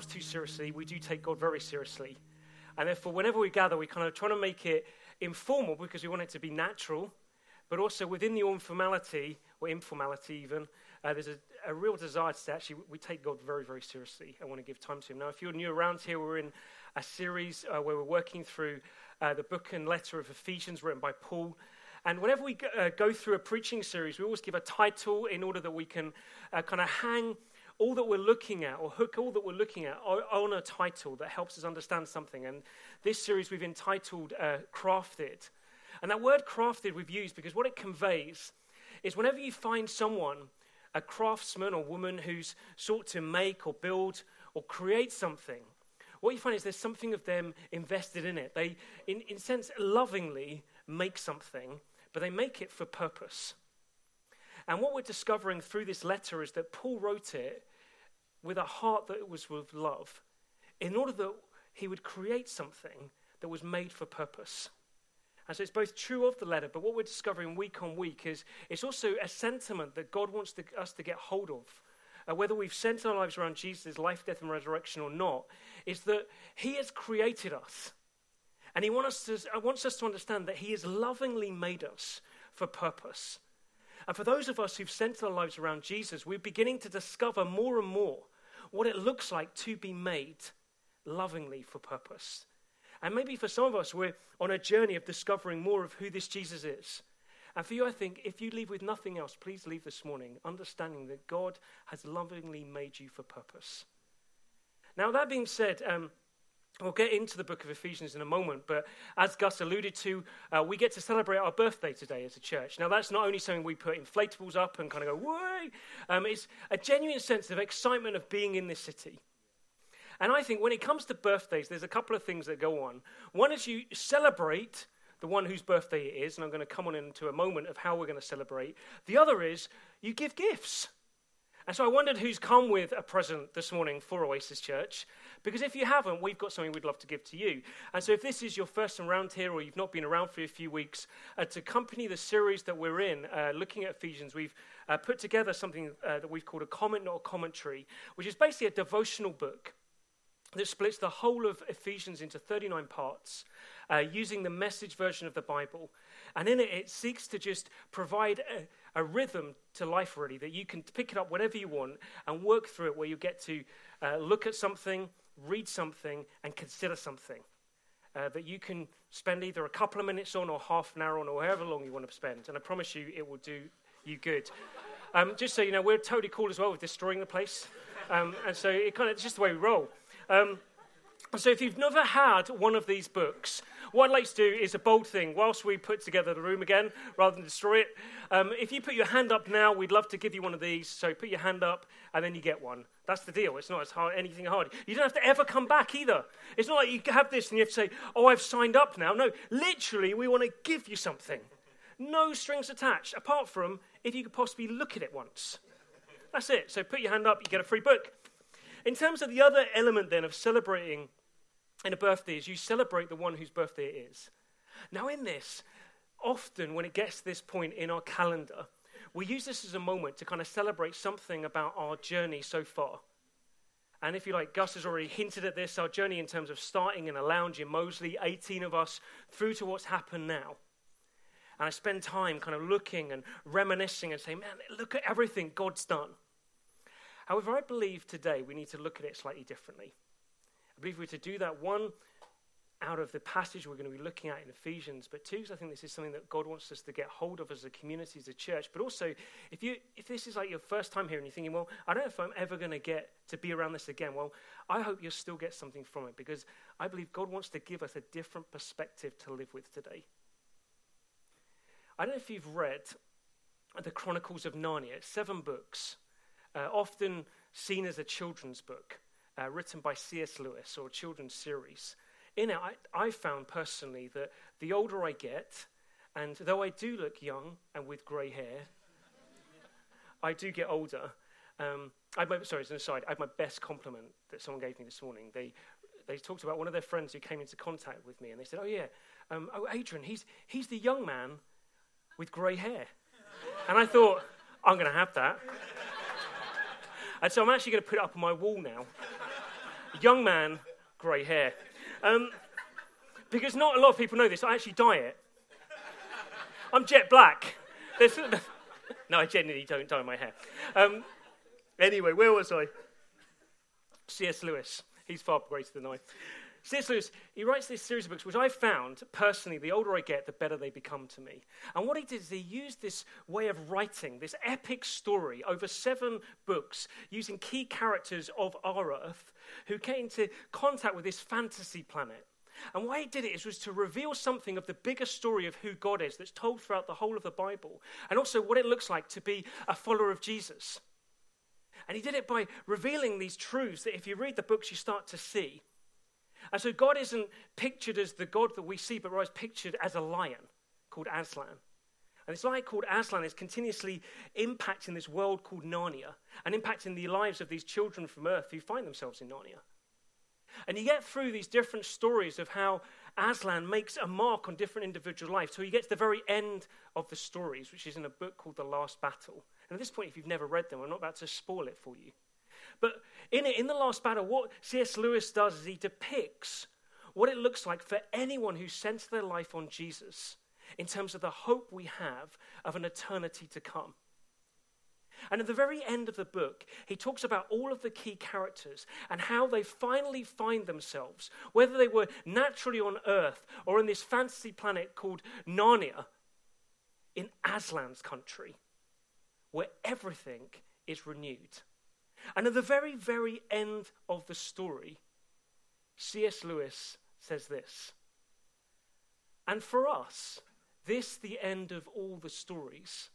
ourselves too seriously, we do take God very seriously. And therefore, whenever we gather, we kind of try to make it informal because we want it to be natural, but also within the informality, or informality even, uh, there's a, a, real desire to actually, we take God very, very seriously. I want to give time to Him. Now, if you're new around here, we're in a series uh, where we're working through uh, the book and letter of Ephesians written by Paul. And whenever we go, uh, go through a preaching series, we always give a title in order that we can uh, kind of hang all that we're looking at or hook all that we're looking at on a title that helps us understand something. And this series we've entitled uh, Crafted. And that word crafted we've used because what it conveys is whenever you find someone, a craftsman or woman who's sought to make or build or create something, what you find is there's something of them invested in it. They, in, in a sense, lovingly make something, but they make it for purpose. And what we're discovering through this letter is that Paul wrote it with a heart that was with love, in order that he would create something that was made for purpose. And so it's both true of the letter, but what we're discovering week on week is it's also a sentiment that God wants to, us to get hold of. Uh, whether we've centered our lives around Jesus' life, death, and resurrection or not, is that He has created us. And He wants us, to, uh, wants us to understand that He has lovingly made us for purpose. And for those of us who've centered our lives around Jesus, we're beginning to discover more and more what it looks like to be made lovingly for purpose. And maybe for some of us, we're on a journey of discovering more of who this Jesus is. And for you, I think if you leave with nothing else, please leave this morning understanding that God has lovingly made you for purpose. Now, that being said, um, We'll get into the book of Ephesians in a moment, but as Gus alluded to, uh, we get to celebrate our birthday today as a church. Now, that's not only something we put inflatables up and kind of go, way, um, it's a genuine sense of excitement of being in this city. And I think when it comes to birthdays, there's a couple of things that go on. One is you celebrate the one whose birthday it is, and I'm going to come on into a moment of how we're going to celebrate. The other is you give gifts. And so I wondered who's come with a present this morning for Oasis Church. Because if you haven't, we've got something we'd love to give to you. And so if this is your first time around here or you've not been around for a few weeks, uh, to accompany the series that we're in, uh, looking at Ephesians, we've uh, put together something uh, that we've called a comment, not a commentary, which is basically a devotional book that splits the whole of Ephesians into 39 parts uh, using the message version of the Bible. And in it, it seeks to just provide a, a, rhythm to life, really, that you can pick it up whenever you want and work through it, where you get to uh, look at something, read something, and consider something. Uh, that you can spend either a couple of minutes on or half an hour on or however long you want to spend. And I promise you, it will do you good. Um, just so you know, we're totally cool as well with destroying the place. Um, and so it kind of, it's just the way we roll. Um, so if you've never had one of these books, what I'd like to do is a bold thing. Whilst we put together the room again, rather than destroy it, um, if you put your hand up now, we'd love to give you one of these. So put your hand up, and then you get one. That's the deal. It's not as hard, anything hard. You don't have to ever come back either. It's not like you have this and you have to say, "Oh, I've signed up now." No, literally, we want to give you something. No strings attached, apart from if you could possibly look at it once. That's it. So put your hand up, you get a free book. In terms of the other element then of celebrating in a birthday is you celebrate the one whose birthday it is. Now, in this, often when it gets to this point in our calendar, we use this as a moment to kind of celebrate something about our journey so far. And if you like, Gus has already hinted at this our journey in terms of starting in a lounge in Moseley, 18 of us, through to what's happened now. And I spend time kind of looking and reminiscing and saying, man, look at everything God's done. However, I believe today we need to look at it slightly differently. I believe we're to do that, one, out of the passage we're going to be looking at in Ephesians, but two, I think this is something that God wants us to get hold of as a community, as a church. But also, if you if this is like your first time here and you're thinking, well, I don't know if I'm ever going to get to be around this again. Well, I hope you'll still get something from it because I believe God wants to give us a different perspective to live with today. I don't know if you've read the Chronicles of Narnia. Seven books uh, often seen as a children's book uh, written by C.S. Lewis or children's series. In it, I, I found personally that the older I get, and though I do look young and with grey hair, I do get older. Um, I sorry, as an aside, I had my best compliment that someone gave me this morning. They, they talked about one of their friends who came into contact with me, and they said, "Oh yeah, um, oh Adrian, he's he's the young man with grey hair." and I thought, I'm going to have that. And so I'm actually going to put it up on my wall now. Young man, grey hair. Um, because not a lot of people know this. I actually dye it. I'm jet black. There's, no, I genuinely don't dye my hair. Um, anyway, where was I? C.S. Lewis. He's far greater than I. C.S. Lewis, he writes this series of books, which I found personally, the older I get, the better they become to me. And what he did is he used this way of writing, this epic story over seven books, using key characters of our Earth who came into contact with this fantasy planet. And why he did it is was to reveal something of the bigger story of who God is that's told throughout the whole of the Bible, and also what it looks like to be a follower of Jesus. And he did it by revealing these truths that if you read the books, you start to see. And so God isn't pictured as the God that we see, but rather pictured as a lion called Aslan. And this lion called Aslan is continuously impacting this world called Narnia and impacting the lives of these children from Earth who find themselves in Narnia. And you get through these different stories of how Aslan makes a mark on different individual lives. So you get to the very end of the stories, which is in a book called The Last Battle. And at this point, if you've never read them, I'm not about to spoil it for you. But in it, in The Last Battle, what C.S. Lewis does is he depicts what it looks like for anyone who centers their life on Jesus in terms of the hope we have of an eternity to come. And at the very end of the book, he talks about all of the key characters and how they finally find themselves, whether they were naturally on Earth or in this fantasy planet called Narnia, in Aslan's country, where everything is renewed. And at the very, very end of the story, C.S. Lewis says this. And for us, this the end of all the stories.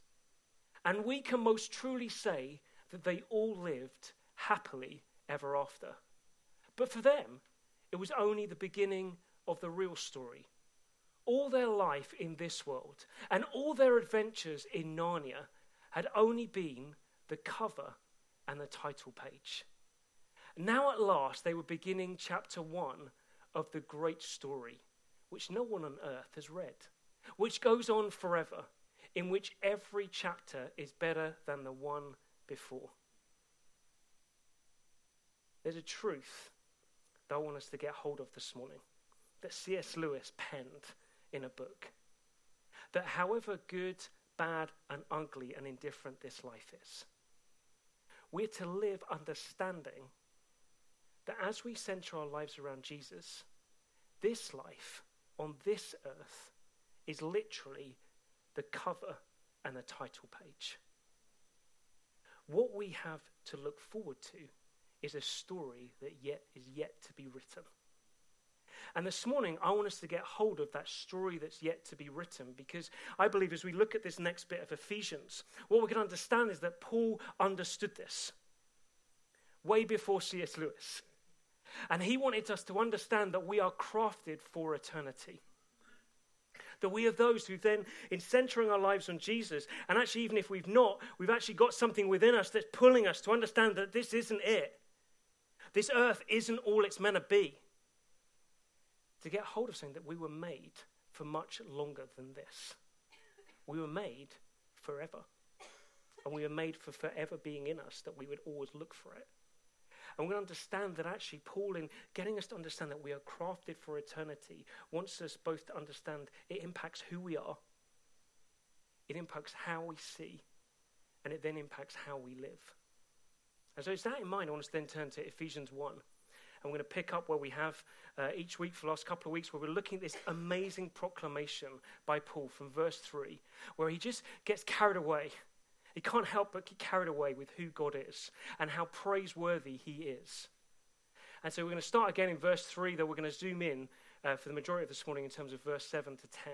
And we can most truly say that they all lived happily ever after. But for them, it was only the beginning of the real story. All their life in this world and all their adventures in Narnia had only been the cover and the title page. Now, at last, they were beginning chapter one of the great story, which no one on earth has read, which goes on forever, in which every chapter is better than the one before. There's a truth that I want us to get hold of this morning that C.S. Lewis penned in a book. That however good, bad, and ugly and indifferent this life is, we're to live understanding that as we center our lives around Jesus, this life on this earth is literally the cover and the title page. What we have to look forward to is a story that yet is yet to be written. And this morning, I want us to get hold of that story that's yet to be written because I believe as we look at this next bit of Ephesians, what we can understand is that Paul understood this way before C.S. Lewis. And he wanted us to understand that we are crafted for eternity. That we are those who then, in centering our lives on Jesus, and actually, even if we've not, we've actually got something within us that's pulling us to understand that this isn't it. This earth isn't all it's meant to be to get hold of something that we were made for much longer than this. We were made forever. And we were made for forever being in us, that we would always look for it. And we understand that actually, Paul, in getting us to understand that we are crafted for eternity, wants us both to understand it impacts who we are, it impacts how we see, and it then impacts how we live. And so, with that in mind, I want us to then turn to Ephesians 1. And we're going to pick up where we have uh, each week for the last couple of weeks, where we're looking at this amazing proclamation by Paul from verse 3, where he just gets carried away. He can't help but get carried away with who God is and how praiseworthy he is. And so we're going to start again in verse 3, though we're going to zoom in uh, for the majority of this morning in terms of verse 7 to 10.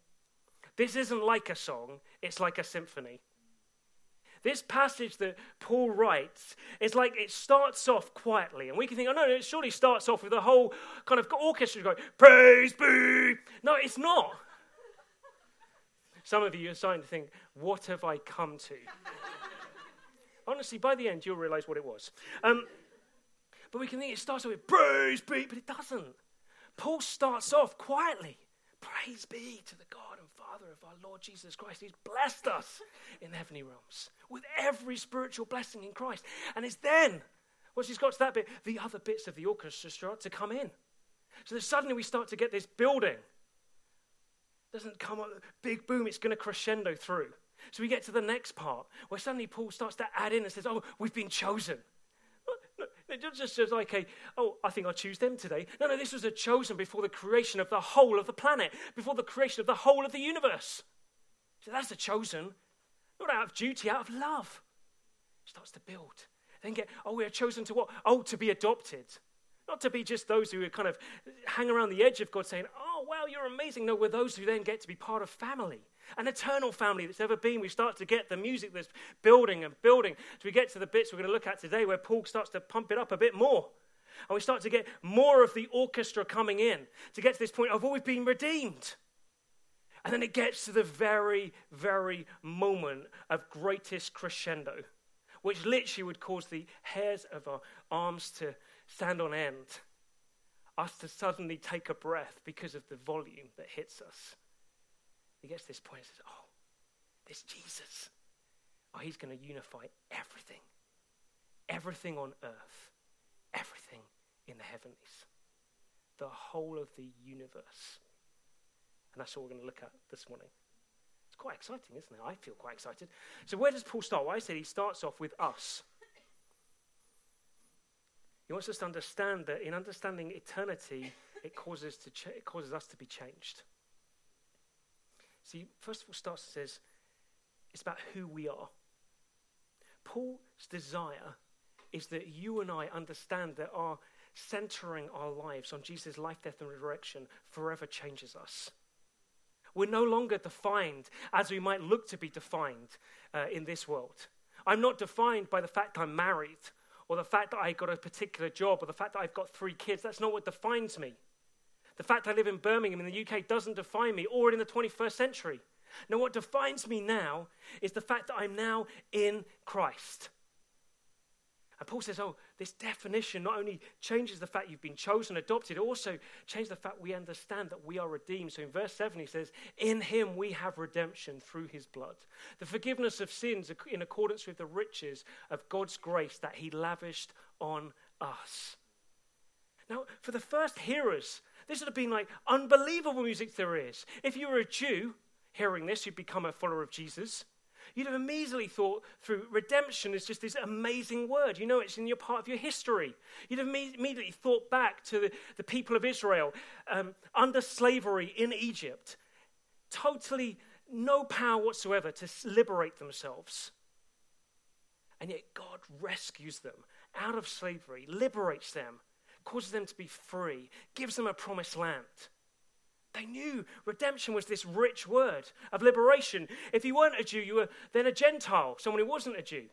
this isn't like a song, it's like a symphony. This passage that Paul writes is like it starts off quietly, and we can think, oh no, it surely starts off with a whole kind of orchestra going, Praise be! No, it's not. Some of you are starting to think, what have I come to? Honestly, by the end, you'll realize what it was. Um, but we can think it starts off with praise be, but it doesn't. Paul starts off quietly. Praise be to the God and Father of our Lord Jesus Christ. He's blessed us in the heavenly realms with every spiritual blessing in Christ. And it's then, once he's got to that bit, the other bits of the orchestra start to come in. So that suddenly we start to get this building. It doesn't come up, big boom, it's going to crescendo through. So we get to the next part where suddenly Paul starts to add in and says, Oh, we've been chosen. It just says, okay, oh, I think I'll choose them today. No, no, this was a chosen before the creation of the whole of the planet, before the creation of the whole of the universe. So that's a chosen, not out of duty, out of love. Starts to build. Then get, oh, we are chosen to what? Oh, to be adopted. Not to be just those who kind of hang around the edge of God saying, oh, wow, you're amazing. No, we're those who then get to be part of family an eternal family that's ever been. We start to get the music that's building and building. So we get to the bits we're going to look at today where Paul starts to pump it up a bit more. And we start to get more of the orchestra coming in to get to this point of, oh, we've been redeemed. And then it gets to the very, very moment of greatest crescendo, which literally would cause the hairs of our arms to stand on end, us to suddenly take a breath because of the volume that hits us. He gets to this point and says, Oh, this Jesus, oh, he's going to unify everything. Everything on earth, everything in the heavenlies, the whole of the universe. And that's what we're going to look at this morning. It's quite exciting, isn't it? I feel quite excited. So, where does Paul start? Well, I said he starts off with us. He wants us to understand that in understanding eternity, it causes, to ch- it causes us to be changed. See, first of all, starts and says it's about who we are. Paul's desire is that you and I understand that our centering our lives on Jesus' life, death, and resurrection forever changes us. We're no longer defined as we might look to be defined uh, in this world. I'm not defined by the fact I'm married or the fact that I got a particular job or the fact that I've got three kids. That's not what defines me. The fact I live in Birmingham in the UK doesn't define me, or in the 21st century. No, what defines me now is the fact that I'm now in Christ. And Paul says, oh, this definition not only changes the fact you've been chosen, adopted, it also changes the fact we understand that we are redeemed. So in verse 7, he says, In him we have redemption through his blood, the forgiveness of sins in accordance with the riches of God's grace that he lavished on us. Now, for the first hearers this would have been like unbelievable music theories. If you were a Jew hearing this, you'd become a follower of Jesus. You'd have immediately thought through redemption is just this amazing word. You know, it's in your part of your history. You'd have immediately thought back to the, the people of Israel um, under slavery in Egypt, totally no power whatsoever to liberate themselves. And yet God rescues them out of slavery, liberates them causes them to be free, gives them a promised land. They knew redemption was this rich word of liberation. If you weren't a Jew, you were then a Gentile, someone who wasn't a Jew.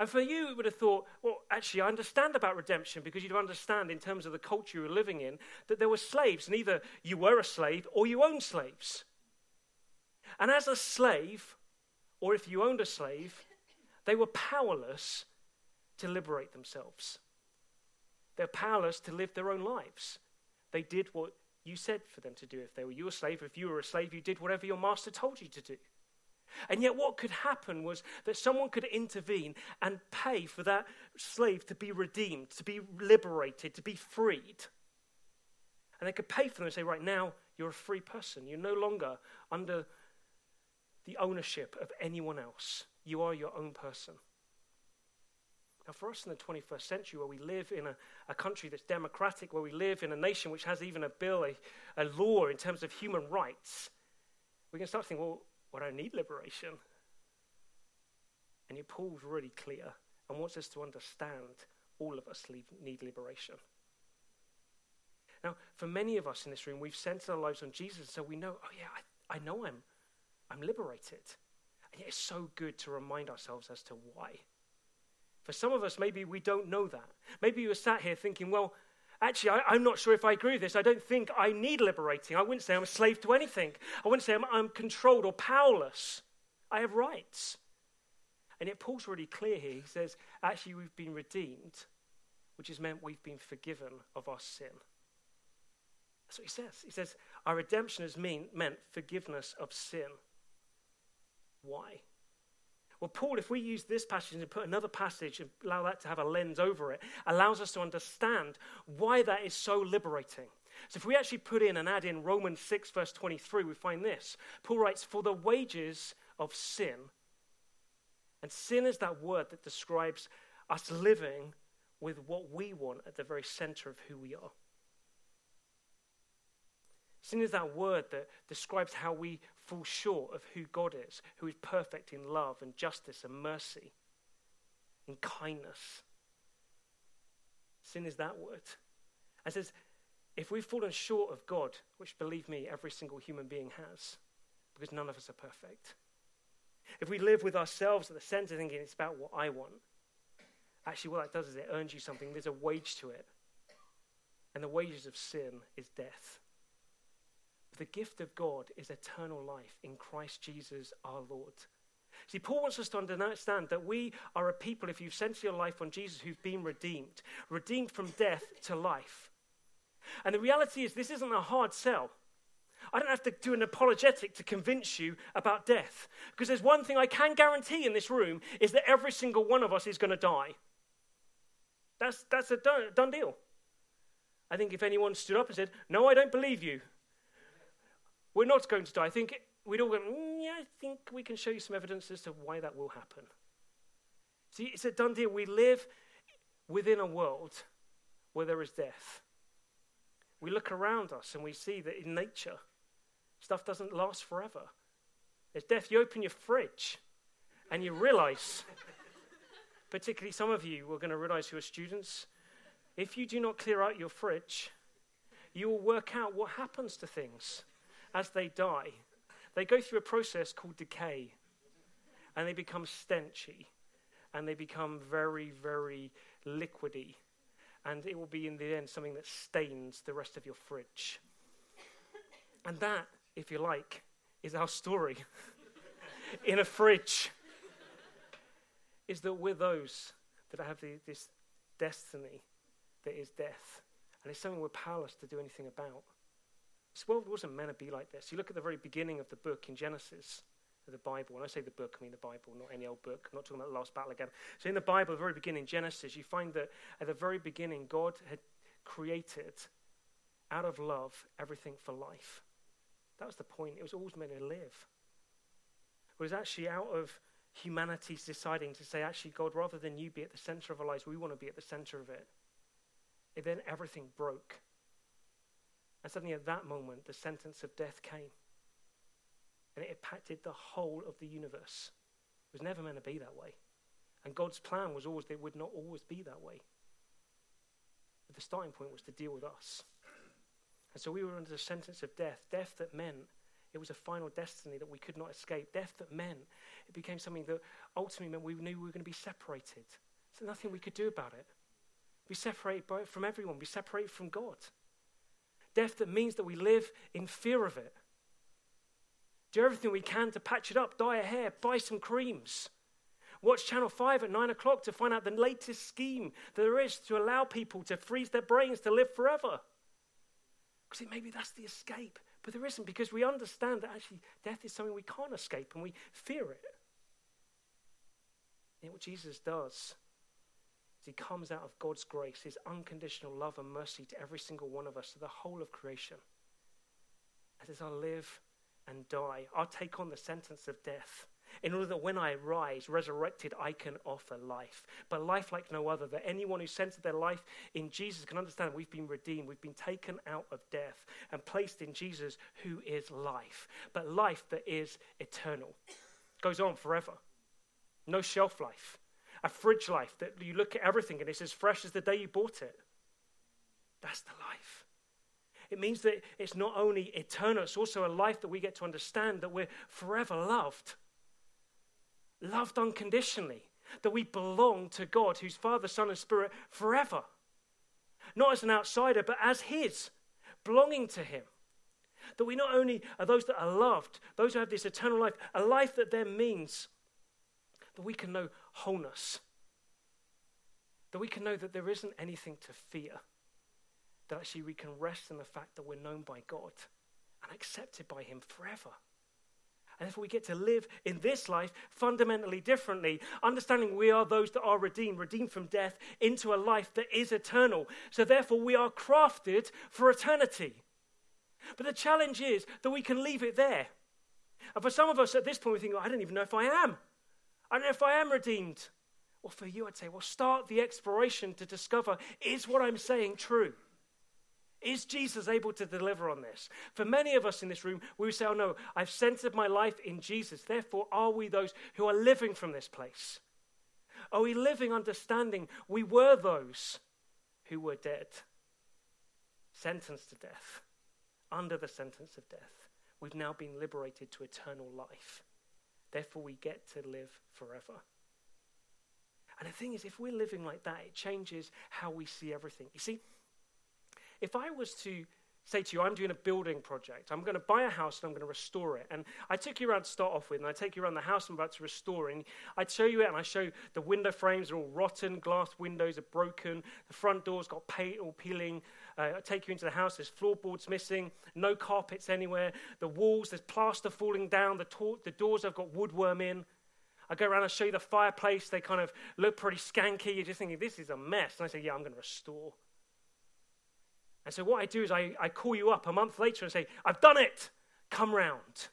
And for you, it would have thought, well, actually, I understand about redemption because you'd understand in terms of the culture you were living in that there were slaves, and either you were a slave or you owned slaves. And as a slave, or if you owned a slave, they were powerless to liberate themselves. They're powerless to live their own lives. They did what you said for them to do. If they were your slave, if you were a slave, you did whatever your master told you to do. And yet, what could happen was that someone could intervene and pay for that slave to be redeemed, to be liberated, to be freed. And they could pay for them and say, right now, you're a free person. You're no longer under the ownership of anyone else. You are your own person. Now, for us in the 21st century, where we live in a, a country that's democratic, where we live in a nation which has even a bill, a, a law in terms of human rights, we can start to think, well, I don't need liberation. And yet, Paul's really clear and wants us to understand all of us need liberation. Now, for many of us in this room, we've centered our lives on Jesus, so we know, oh, yeah, I, I know I'm, I'm liberated. And yet, it's so good to remind ourselves as to why. For some of us, maybe we don't know that. Maybe you're sat here thinking, well, actually, I, am not sure if I agree with this. I don't think I need liberating. I wouldn't say I'm a slave to anything. I wouldn't say I'm, I'm controlled or powerless. I have rights. And yet, Paul's really clear here. He says, actually, we've been redeemed, which has meant we've been forgiven of our sin. That's what he says. He says, our redemption has mean, meant forgiveness of sin. Why? Well, Paul, if we use this passage and put another passage and allow that to have a lens over it, allows us to understand why that is so liberating. So if we actually put in and add in Romans 6, verse 23, we find this. Paul writes, For the wages of sin, and sin is that word that describes us living with what we want at the very center of who we are. Sin is that word that describes how we fall short of who God is, who is perfect in love and justice and mercy, in kindness. Sin is that word. And says, if we've fallen short of God, which believe me, every single human being has, because none of us are perfect. If we live with ourselves at the center thinking it's about what I want, actually what that does is it earns you something. There's a wage to it. And the wages of sin is death the gift of God is eternal life in Christ Jesus our Lord. See, Paul wants us to understand that we are a people, if you've centered your life on Jesus, who've been redeemed, redeemed from death to life. And the reality is, this isn't a hard sell. I don't have to do an apologetic to convince you about death. Because there's one thing I can guarantee in this room is that every single one of us is going to die. That's, that's a done, done deal. I think if anyone stood up and said, No, I don't believe you, we're not going to die. I think we'd all go, mm, yeah, I think we can show you some evidence as to why that will happen. See, it's a done deal. We live within a world where there is death. We look around us and we see that in nature, stuff doesn't last forever. There's death. You open your fridge and you realize, particularly some of you are going to realize who are students, if you do not clear out your fridge, you will work out what happens to things as they die, they go through a process called decay. And they become stenchy. And they become very, very liquidy. And it will be, in the end, something that stains the rest of your fridge. And that, if you like, is our story in a fridge. Is that we're those that have the, this destiny that is death. And it's something we're powerless to do anything about. This world wasn't meant to be like this. You look at the very beginning of the book in Genesis, of the Bible. When I say the book, I mean the Bible, not any old book. I'm not talking about the last battle again. So in the Bible, the very beginning, Genesis, you find that at the very beginning, God had created out of love everything for life. That was the point. It was always meant to live. It was actually out of humanity's deciding to say, actually, God, rather than you be at the center of our lives, we want to be at the center of it. And then everything broke. And suddenly, at that moment, the sentence of death came. And it impacted the whole of the universe. It was never meant to be that way. And God's plan was always that it would not always be that way. But the starting point was to deal with us. And so we were under the sentence of death, death that meant it was a final destiny that we could not escape, death that meant it became something that ultimately meant we knew we were going to be separated. So nothing we could do about it. Be separated from everyone, be separated from God. Death that means that we live in fear of it. Do everything we can to patch it up, dye a hair, buy some creams. Watch Channel 5 at 9 o'clock to find out the latest scheme that there is to allow people to freeze their brains to live forever. Because maybe that's the escape. But there isn't because we understand that actually death is something we can't escape and we fear it. And what Jesus does as he comes out of God's grace, his unconditional love and mercy to every single one of us, to the whole of creation. As I live and die, I'll take on the sentence of death. in order that when I rise, resurrected, I can offer life. But life like no other, that anyone who centered their life in Jesus can understand we've been redeemed, we've been taken out of death and placed in Jesus, who is life. But life that is eternal, goes on forever. No shelf life. A fridge life that you look at everything and it's as fresh as the day you bought it. That's the life. It means that it's not only eternal, it's also a life that we get to understand that we're forever loved. Loved unconditionally. That we belong to God, who's Father, Son, and Spirit forever. Not as an outsider, but as His, belonging to Him. That we not only are those that are loved, those who have this eternal life, a life that then means that we can know wholeness. That we can know that there isn't anything to fear that actually we can rest in the fact that we're known by God and accepted by Him forever. And therefore, we get to live in this life fundamentally differently, understanding we are those that are redeemed, redeemed from death into a life that is eternal. So, therefore, we are crafted for eternity. But the challenge is that we can leave it there. And for some of us at this point, we think, I don't even know if I am. I if I am redeemed. Well, for you, I'd say, well, start the exploration to discover is what I'm saying true? Is Jesus able to deliver on this? For many of us in this room, we would say, Oh no, I've centered my life in Jesus. Therefore, are we those who are living from this place? Are we living understanding we were those who were dead, sentenced to death, under the sentence of death? We've now been liberated to eternal life. Therefore, we get to live forever. And the thing is, if we're living like that, it changes how we see everything. You see, if I was to say to you, I'm doing a building project, I'm going to buy a house and I'm going to restore it. And I took you around to start off with, and I take you around the house I'm about to restore, and I'd show you it, and I show the window frames are all rotten, glass windows are broken, the front door's got paint all peeling. Uh, I take you into the house, there's floorboards missing, no carpets anywhere, the walls, there's plaster falling down, the, to- the doors have got woodworm in. I go around and show you the fireplace, they kind of look pretty skanky. You're just thinking, this is a mess. And I say, yeah, I'm going to restore. And so what I do is I, I call you up a month later and say, I've done it. Come round.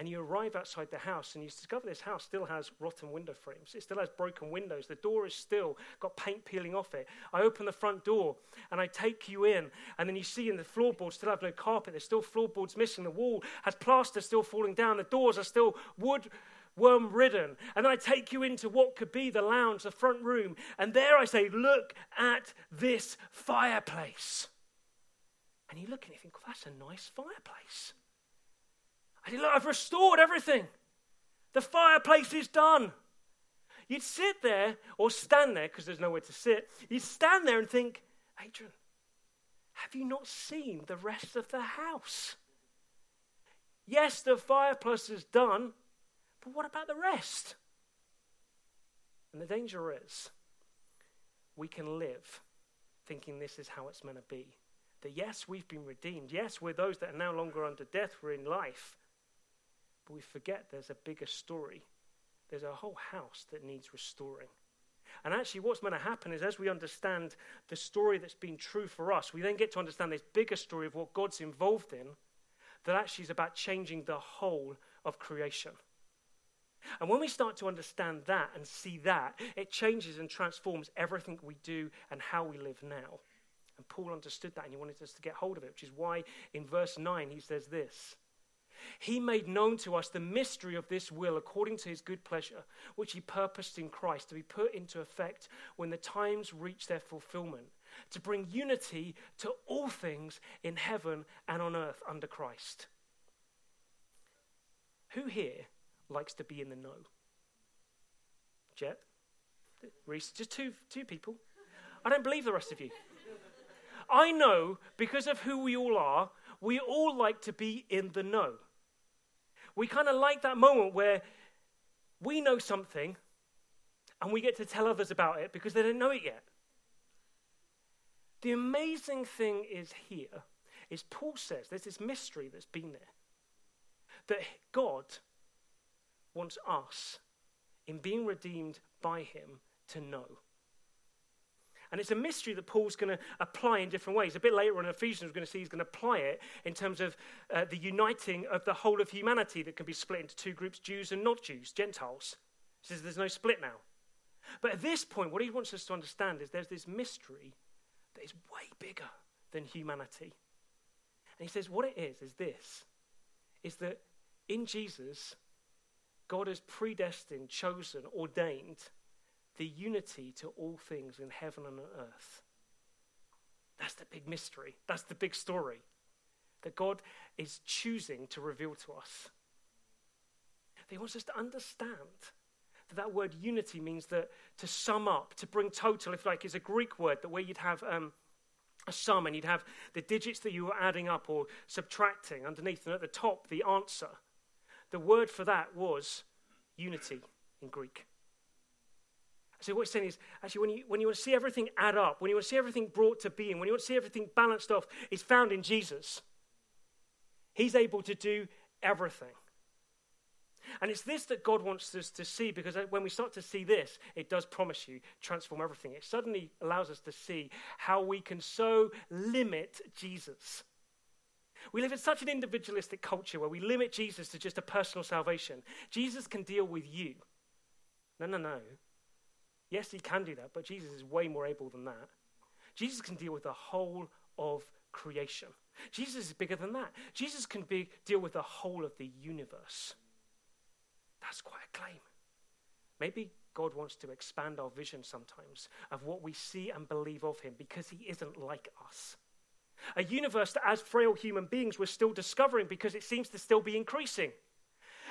And you arrive outside the house and you discover this house still has rotten window frames. It still has broken windows. The door is still got paint peeling off it. I open the front door and I take you in. And then you see in the floorboards still have no carpet. There's still floorboards missing. The wall has plaster still falling down. The doors are still wood worm ridden. And I take you into what could be the lounge, the front room. And there I say, Look at this fireplace. And you look and you think, well, That's a nice fireplace. Look, I've restored everything. The fireplace is done. You'd sit there or stand there because there's nowhere to sit. You'd stand there and think, Adrian, have you not seen the rest of the house? Yes, the fireplace is done, but what about the rest? And the danger is we can live thinking this is how it's meant to be. That yes, we've been redeemed. Yes, we're those that are no longer under death, we're in life. But we forget there's a bigger story. There's a whole house that needs restoring. And actually, what's going to happen is as we understand the story that's been true for us, we then get to understand this bigger story of what God's involved in, that actually is about changing the whole of creation. And when we start to understand that and see that, it changes and transforms everything we do and how we live now. And Paul understood that and he wanted us to get hold of it, which is why in verse 9 he says this He made known to us the mystery of this will according to his good pleasure, which he purposed in Christ to be put into effect when the times reach their fulfillment, to bring unity to all things in heaven and on earth under Christ. Who here likes to be in the know. Jet, Reese, just two, two people. I don't believe the rest of you. I know because of who we all are, we all like to be in the know. We kind of like that moment where we know something and we get to tell others about it because they don't know it yet. The amazing thing is here is Paul says there's this mystery that's been there. That God wants us, in being redeemed by Him, to know. And it's a mystery that Paul's going to apply in different ways. A bit later on in Ephesians, we're going to see he's going to apply it in terms of uh, the uniting of the whole of humanity that can be split into two groups Jews and not Jews, Gentiles. He says there's no split now. But at this point, what he wants us to understand is there's this mystery that is way bigger than humanity. And he says what it is, is this is that in Jesus, God has predestined, chosen, ordained the unity to all things in heaven and on earth. That's the big mystery. That's the big story that God is choosing to reveal to us. He wants us to understand that that word unity means that to sum up, to bring total, if like, is a Greek word that where you'd have um, a sum and you'd have the digits that you were adding up or subtracting underneath, and at the top, the answer. The word for that was unity in Greek. So what he's saying is, actually, when you, when you want to see everything add up, when you want to see everything brought to being, when you want to see everything balanced off, it's found in Jesus. He's able to do everything. And it's this that God wants us to see because uh, when we start to see this, it does promise you transform everything. It suddenly allows us to see how we can so limit Jesus. We live in such an individualistic culture where we limit Jesus to just a personal salvation. Jesus can deal with you. No, no, no. Yes, he can do that, but Jesus is way more able than that. Jesus can deal with the whole of creation. Jesus is bigger than that. Jesus can be, deal with the whole of the universe. That's quite a claim. Maybe God wants to expand our vision sometimes of what we see and believe of him because he isn't like us. A universe that, as frail human beings, we're still discovering because it seems to still be increasing.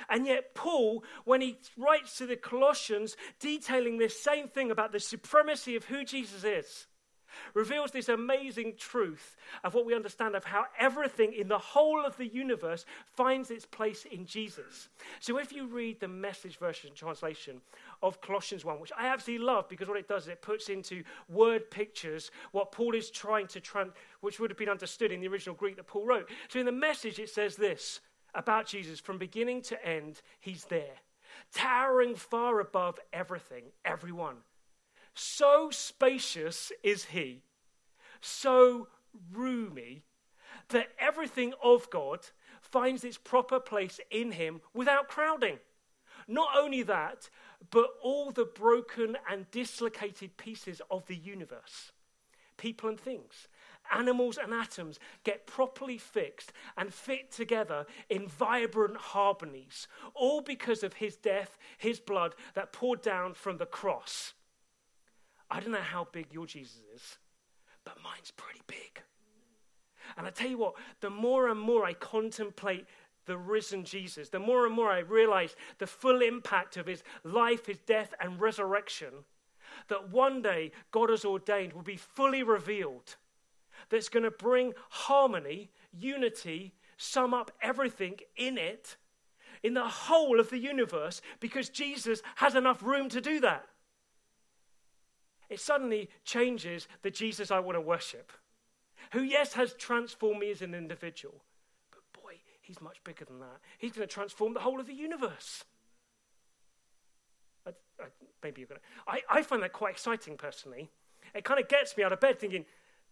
And yet, Paul, when he writes to the Colossians detailing this same thing about the supremacy of who Jesus is, reveals this amazing truth of what we understand of how everything in the whole of the universe finds its place in Jesus. So if you read the message version translation of Colossians 1, which I absolutely love because what it does is it puts into word pictures what Paul is trying to, which would have been understood in the original Greek that Paul wrote. So in the message, it says this about Jesus from beginning to end, he's there, towering far above everything, everyone. So spacious is he, so roomy, that everything of God finds its proper place in him without crowding. Not only that, but all the broken and dislocated pieces of the universe, people and things, animals and atoms get properly fixed and fit together in vibrant harmonies, all because of his death, his blood that poured down from the cross. I don't know how big your Jesus is, but mine's pretty big. And I tell you what, the more and more I contemplate the risen Jesus, the more and more I realize the full impact of his life, his death, and resurrection, that one day God has ordained will be fully revealed that's going to bring harmony, unity, sum up everything in it, in the whole of the universe, because Jesus has enough room to do that. It suddenly changes the Jesus I want to worship, who, yes, has transformed me as an individual, but boy, he's much bigger than that. He's going to transform the whole of the universe. I, I, maybe you're going to. I, I find that quite exciting personally. It kind of gets me out of bed thinking,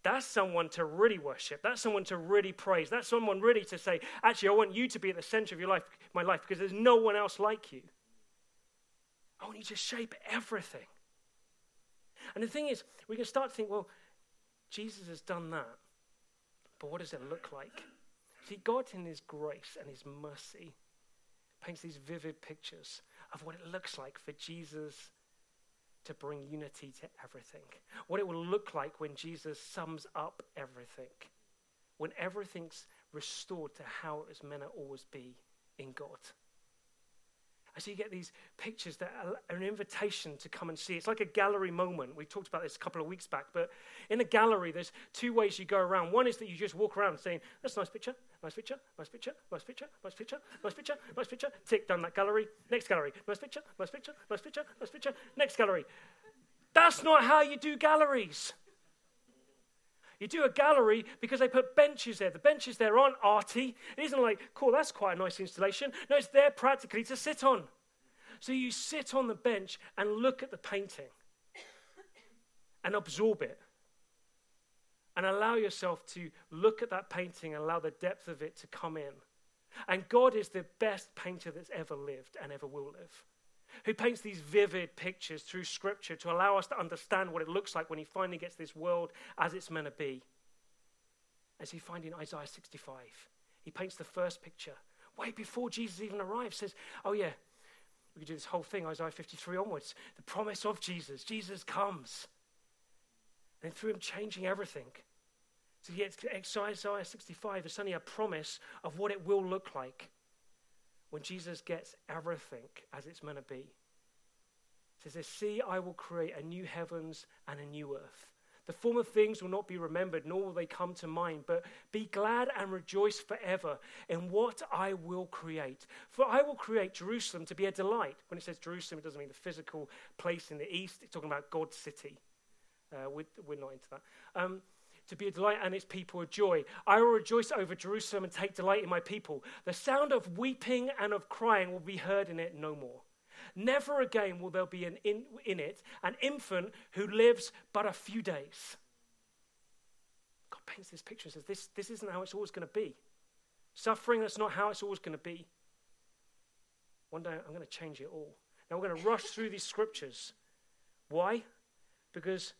that's someone to really worship. That's someone to really praise. That's someone really to say, actually, I want you to be at the center of your life, my life, because there's no one else like you. I want you to shape everything. And the thing is, we can start to think, well, Jesus has done that, but what does it look like? See, God, in His grace and His mercy, paints these vivid pictures of what it looks like for Jesus to bring unity to everything. What it will look like when Jesus sums up everything, when everything's restored to how it was meant to always be in God. And so you get these pictures that are an invitation to come and see. It's like a gallery moment. We talked about this a couple of weeks back, but in a gallery, there's two ways you go around. One is that you just walk around saying, That's a nice picture, nice picture, nice picture, nice picture, nice picture, nice picture, nice picture. Tick down that gallery. Next gallery. Nice picture, nice picture, nice picture, nice picture. Next gallery. That's not how you do galleries. You do a gallery because they put benches there. The benches there aren't arty. It isn't like, cool, that's quite a nice installation. No, it's there practically to sit on. So you sit on the bench and look at the painting. and absorb it. And allow yourself to look at that painting and allow the depth of it to come in. And God is the best painter that's ever lived and ever will live, who paints these vivid pictures through Scripture to allow us to understand what it looks like when He finally gets this world as it's meant to be. As you find in Isaiah 65, He paints the first picture way before Jesus even arrives. Says, "Oh yeah, we could do this whole thing, Isaiah 53 onwards. The promise of Jesus. Jesus comes. And through him changing everything. So yet Isaiah 65 is suddenly a promise of what it will look like when Jesus gets everything as it's meant to be. It says, See, I will create a new heavens and a new earth. The former things will not be remembered, nor will they come to mind, but be glad and rejoice forever in what I will create. For I will create Jerusalem to be a delight. When it says Jerusalem, it doesn't mean the physical place in the east, it's talking about God's city. Uh, we're, we're, not into that. Um, to be a delight and its people a joy. I will rejoice over Jerusalem and take delight in my people. The sound of weeping and of crying will be heard in it no more. Never again will there be an in, in it an infant who lives but a few days. God paints this picture and says, this, this isn't how it's always going to be. Suffering, that's not how it's always going to be. One day I'm going to change it all. Now we're going to rush through these scriptures. Why? Because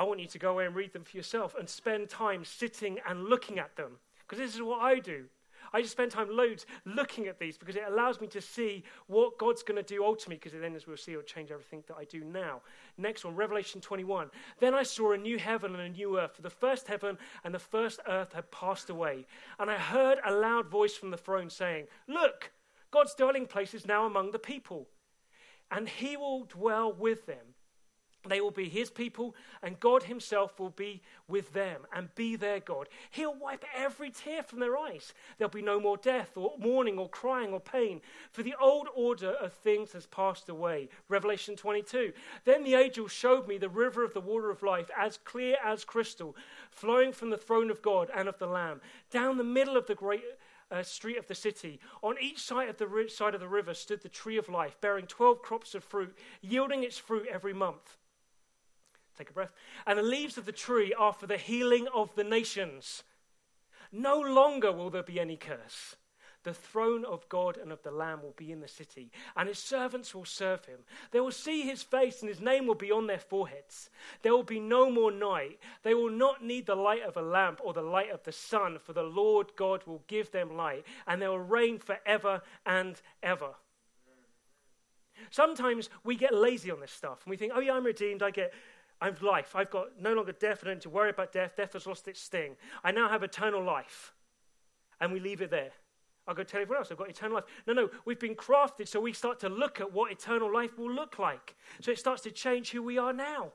I want you to go away and read them for yourself and spend time sitting and looking at them. Because this is what I do. I just spend time loads looking at these because it allows me to see what God's going to do ultimately, because then, as we'll see, it'll change everything that I do now. Next one, Revelation 21. Then I saw a new heaven and a new earth, for the first heaven and the first earth had passed away. And I heard a loud voice from the throne saying, Look, God's dwelling place is now among the people, and he will dwell with them they will be his people, and God himself will be with them and be their God. He'll wipe every tear from their eyes. There'll be no more death, or mourning, or crying, or pain, for the old order of things has passed away. Revelation 22. Then the angel showed me the river of the water of life, as clear as crystal, flowing from the throne of God and of the Lamb, down the middle of the great. Uh, street of the city. On each side of the ri- side of the river stood the tree of life, bearing twelve crops of fruit, yielding its fruit every month. Take a breath. And the leaves of the tree are for the healing of the nations. No longer will there be any curse. The throne of God and of the Lamb will be in the city, and his servants will serve him. They will see his face, and his name will be on their foreheads. There will be no more night. They will not need the light of a lamp or the light of the sun, for the Lord God will give them light, and they will reign forever and ever. Sometimes we get lazy on this stuff, and we think, oh, yeah, I'm redeemed. I get I have life. I've got no longer death. I don't need to worry about death. Death has lost its sting. I now have eternal life. And we leave it there. I'll go tell everyone else I've got eternal life. No, no, we've been crafted so we start to look at what eternal life will look like. So it starts to change who we are now.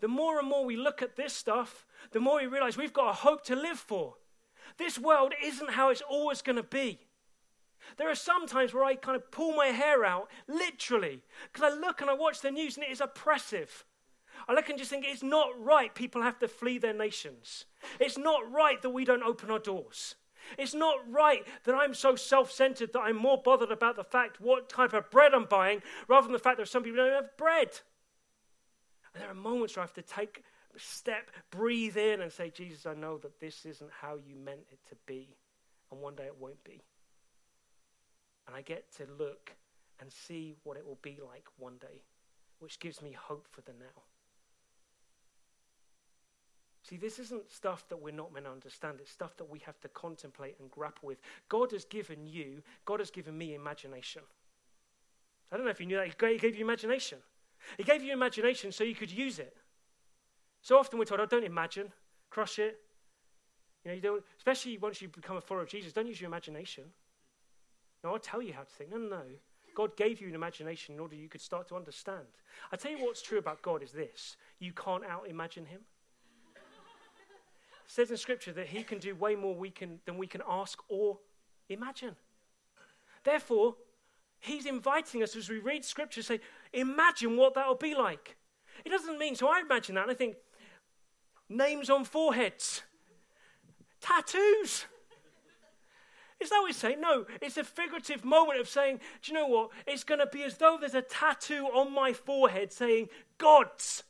The more and more we look at this stuff, the more we realize we've got a hope to live for. This world isn't how it's always going to be. There are some times where I kind of pull my hair out, literally, because I look and I watch the news and it is oppressive. I look and just think it's not right people have to flee their nations. It's not right that we don't open our doors. It's not right that I'm so self centered that I'm more bothered about the fact what type of bread I'm buying rather than the fact that some people don't have bread. And there are moments where I have to take a step, breathe in, and say, Jesus, I know that this isn't how you meant it to be. And one day it won't be and I get to look and see what it will be like one day, which gives me hope for the now. See, this isn't stuff that we're not meant to understand. It's stuff that we have to contemplate and grapple with. God has given you, God has given me imagination. I don't know if you knew that. He gave you imagination. He gave you imagination so you could use it. So often we're told, oh, don't imagine, crush it. You know, you don't, especially once you become a follower of Jesus, don't use your imagination. No, I'll tell you how to think. No, no, no. God gave you an imagination in order you could start to understand. I tell you what's true about God is this you can't out imagine him. It says in Scripture that he can do way more we can, than we can ask or imagine. Therefore, he's inviting us as we read Scripture to say, imagine what that'll be like. It doesn't mean, so I imagine that and I think, names on foreheads, tattoos. Is that what he's saying? No, it's a figurative moment of saying, do you know what? It's going to be as though there's a tattoo on my forehead saying, God's.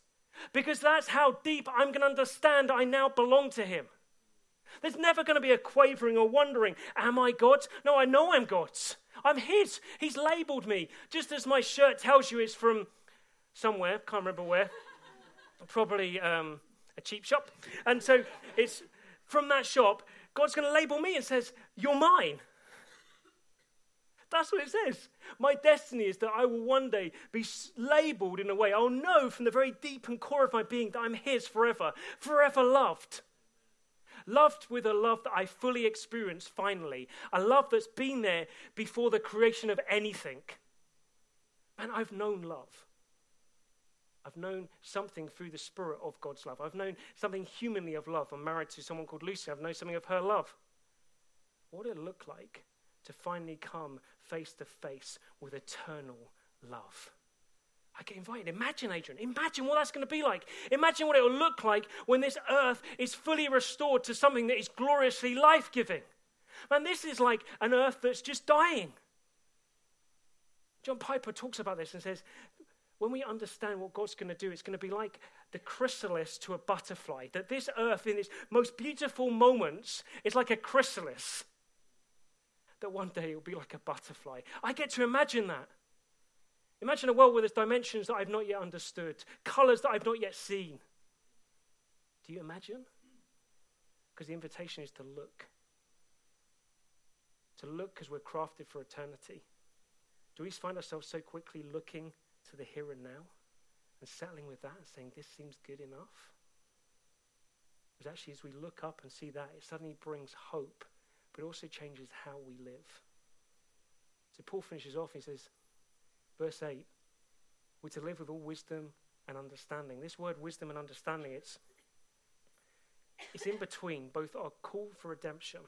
Because that's how deep I'm going to understand I now belong to Him. There's never going to be a quavering or wondering, Am I God's? No, I know I'm God's. I'm His. He's labeled me. Just as my shirt tells you it's from somewhere, can't remember where, probably um, a cheap shop. And so it's from that shop, God's going to label me and says, You're mine. That's what it says. My destiny is that I will one day be labeled in a way. I'll know from the very deep and core of my being that I'm His forever, forever loved. Loved with a love that I fully experienced finally. A love that's been there before the creation of anything. And I've known love. I've known something through the spirit of God's love. I've known something humanly of love. I'm married to someone called Lucy. I've known something of her love. What would it look like to finally come face to face with eternal love? I get invited. Imagine, Adrian, imagine what that's going to be like. Imagine what it will look like when this earth is fully restored to something that is gloriously life giving. Man, this is like an earth that's just dying. John Piper talks about this and says when we understand what God's going to do, it's going to be like the chrysalis to a butterfly. That this earth, in its most beautiful moments, is like a chrysalis. That one day it will be like a butterfly. I get to imagine that. Imagine a world where there's dimensions that I've not yet understood, colors that I've not yet seen. Do you imagine? Because the invitation is to look. To look because we're crafted for eternity. Do we find ourselves so quickly looking to the here and now and settling with that and saying, This seems good enough. Because actually, as we look up and see that, it suddenly brings hope, but also changes how we live. So Paul finishes off, he says, verse 8, we're to live with all wisdom and understanding. This word wisdom and understanding, it's, it's in between both our call for redemption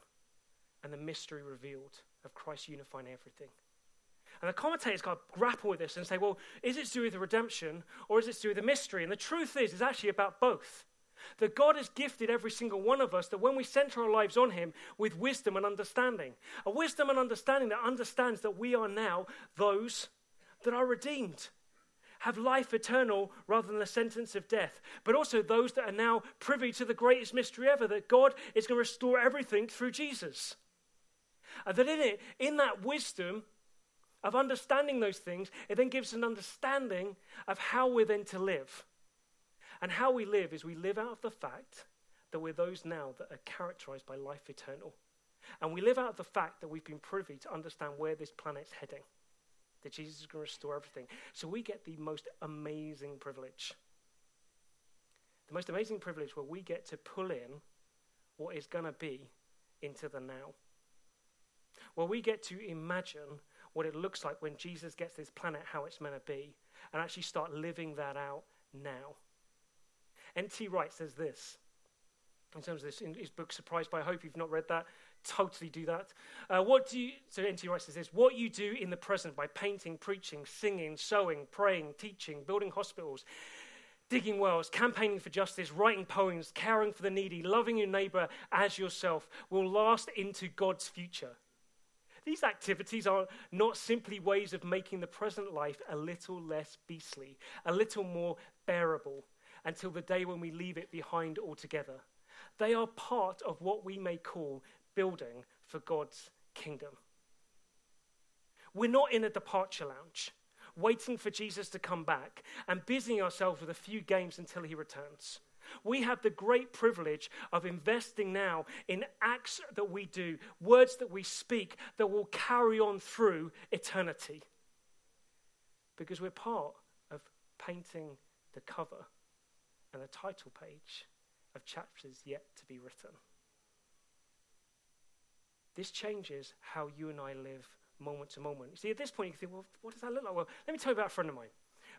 and the mystery revealed of Christ unifying everything. And the commentators got to grapple with this and say, well, is it to do with the redemption or is it to do with the mystery? And the truth is, it's actually about both. That God has gifted every single one of us that when we center our lives on Him with wisdom and understanding, a wisdom and understanding that understands that we are now those that are redeemed, have life eternal rather than the sentence of death, but also those that are now privy to the greatest mystery ever that God is going to restore everything through Jesus. And that in it, in that wisdom, of understanding those things, it then gives an understanding of how we're then to live. And how we live is we live out of the fact that we're those now that are characterized by life eternal. And we live out of the fact that we've been privy to understand where this planet's heading, that Jesus is going to restore everything. So we get the most amazing privilege. The most amazing privilege where we get to pull in what is going to be into the now. Where we get to imagine what it looks like when Jesus gets this planet how it's meant to be and actually start living that out now. N.T. Wright says this in terms of this in his book Surprised by Hope. You've not read that, totally do that. Uh, what do you, so N.T. Wright says this what you do in the present by painting, preaching, singing, sewing, praying, teaching, building hospitals, digging wells, campaigning for justice, writing poems, caring for the needy, loving your neighbor as yourself will last into God's future. These activities are not simply ways of making the present life a little less beastly, a little more bearable, until the day when we leave it behind altogether. They are part of what we may call building for God's kingdom. We're not in a departure lounge, waiting for Jesus to come back and busying ourselves with a few games until he returns. We have the great privilege of investing now in acts that we do, words that we speak that will carry on through eternity. Because we're part of painting the cover and the title page of chapters yet to be written. This changes how you and I live moment to moment. You see, at this point, you think, well, what does that look like? Well, let me tell you about a friend of mine.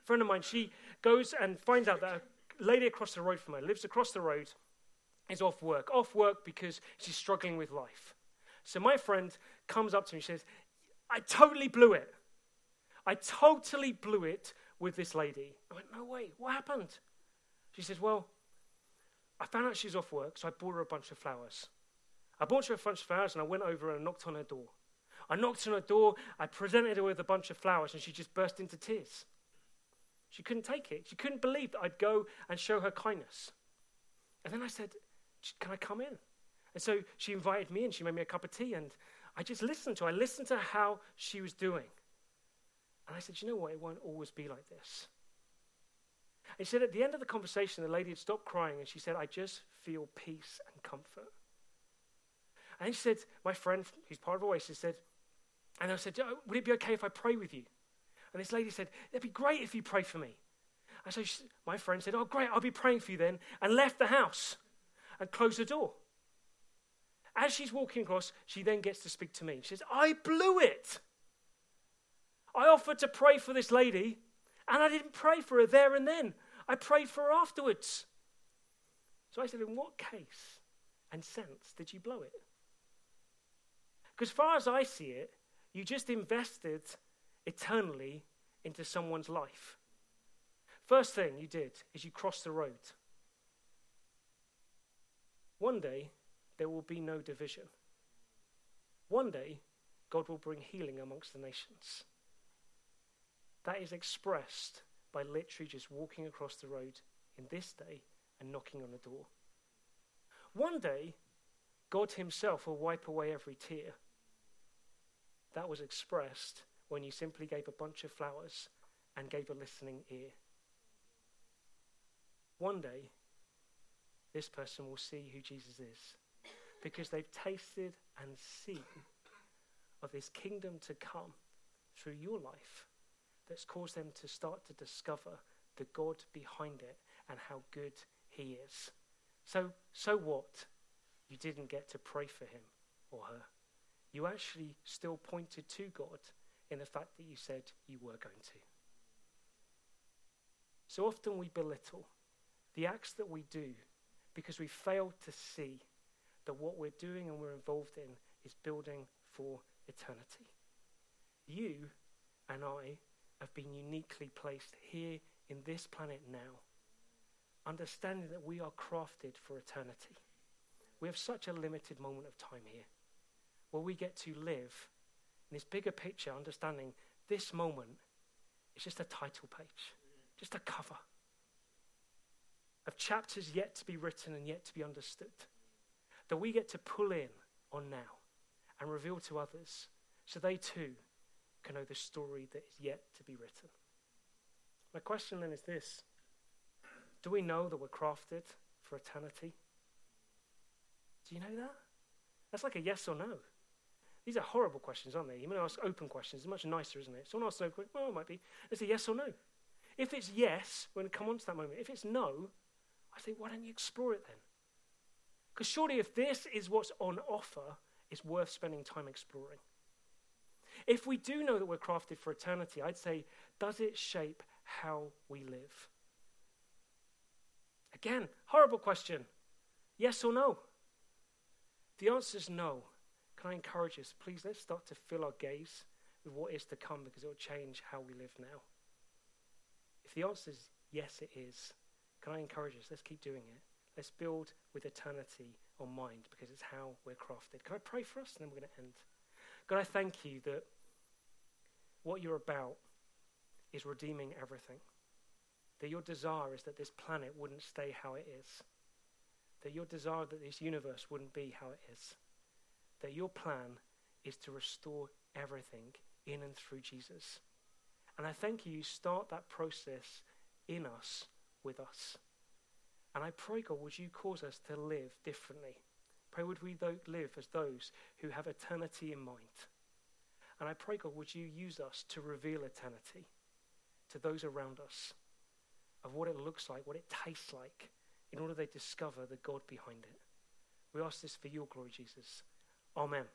A friend of mine, she goes and finds out that lady across the road from her lives across the road, is off work. Off work because she's struggling with life. So my friend comes up to me and says, I totally blew it. I totally blew it with this lady. I went, No way, what happened? She says, Well, I found out she's off work, so I bought her a bunch of flowers. I bought her a bunch of flowers and I went over and knocked on her door. I knocked on her door, I presented her with a bunch of flowers, and she just burst into tears. She couldn't take it. She couldn't believe that I'd go and show her kindness. And then I said, Can I come in? And so she invited me in. She made me a cup of tea, and I just listened to her. I listened to how she was doing. And I said, You know what? It won't always be like this. And she said, At the end of the conversation, the lady had stopped crying, and she said, I just feel peace and comfort. And she said, My friend, who's part of Oasis, said, and I said, oh, Would it be okay if I pray with you? And this lady said, It'd be great if you pray for me. And so she, my friend said, Oh, great, I'll be praying for you then, and left the house and closed the door. As she's walking across, she then gets to speak to me. She says, I blew it. I offered to pray for this lady, and I didn't pray for her there and then. I prayed for her afterwards. So I said, In what case and sense did you blow it? Because, far as I see it, you just invested eternally into someone's life. First thing you did is you crossed the road. One day, there will be no division. One day, God will bring healing amongst the nations. That is expressed by literally just walking across the road in this day and knocking on the door. One day, God Himself will wipe away every tear. That was expressed when you simply gave a bunch of flowers and gave a listening ear. One day, this person will see who Jesus is because they've tasted and seen of this kingdom to come through your life that's caused them to start to discover the God behind it and how good he is. So, so what? You didn't get to pray for him or her. You actually still pointed to God in the fact that you said you were going to. So often we belittle the acts that we do because we fail to see that what we're doing and we're involved in is building for eternity. You and I have been uniquely placed here in this planet now, understanding that we are crafted for eternity. We have such a limited moment of time here where we get to live this bigger picture, understanding this moment is just a title page, just a cover of chapters yet to be written and yet to be understood that we get to pull in on now and reveal to others so they too can know the story that is yet to be written. My question then is this Do we know that we're crafted for eternity? Do you know that? That's like a yes or no. These are horrible questions, aren't they? You might ask open questions. It's much nicer, isn't it? Someone asks no question, well, it might be. It's a yes or no. If it's yes, when we come on to that moment, if it's no, I think, why don't you explore it then? Because surely if this is what's on offer, it's worth spending time exploring. If we do know that we're crafted for eternity, I'd say, does it shape how we live? Again, horrible question. Yes or no? The answer is no. Can I encourage us? Please let's start to fill our gaze with what is to come because it will change how we live now. If the answer is yes, it is, can I encourage us? Let's keep doing it. Let's build with eternity on mind because it's how we're crafted. Can I pray for us? And then we're going to end. God, I thank you that what you're about is redeeming everything. That your desire is that this planet wouldn't stay how it is. That your desire that this universe wouldn't be how it is. That your plan is to restore everything in and through Jesus. And I thank you, you start that process in us, with us. And I pray, God, would you cause us to live differently? Pray, would we live as those who have eternity in mind? And I pray, God, would you use us to reveal eternity to those around us of what it looks like, what it tastes like, in order they discover the God behind it. We ask this for your glory, Jesus. Amen.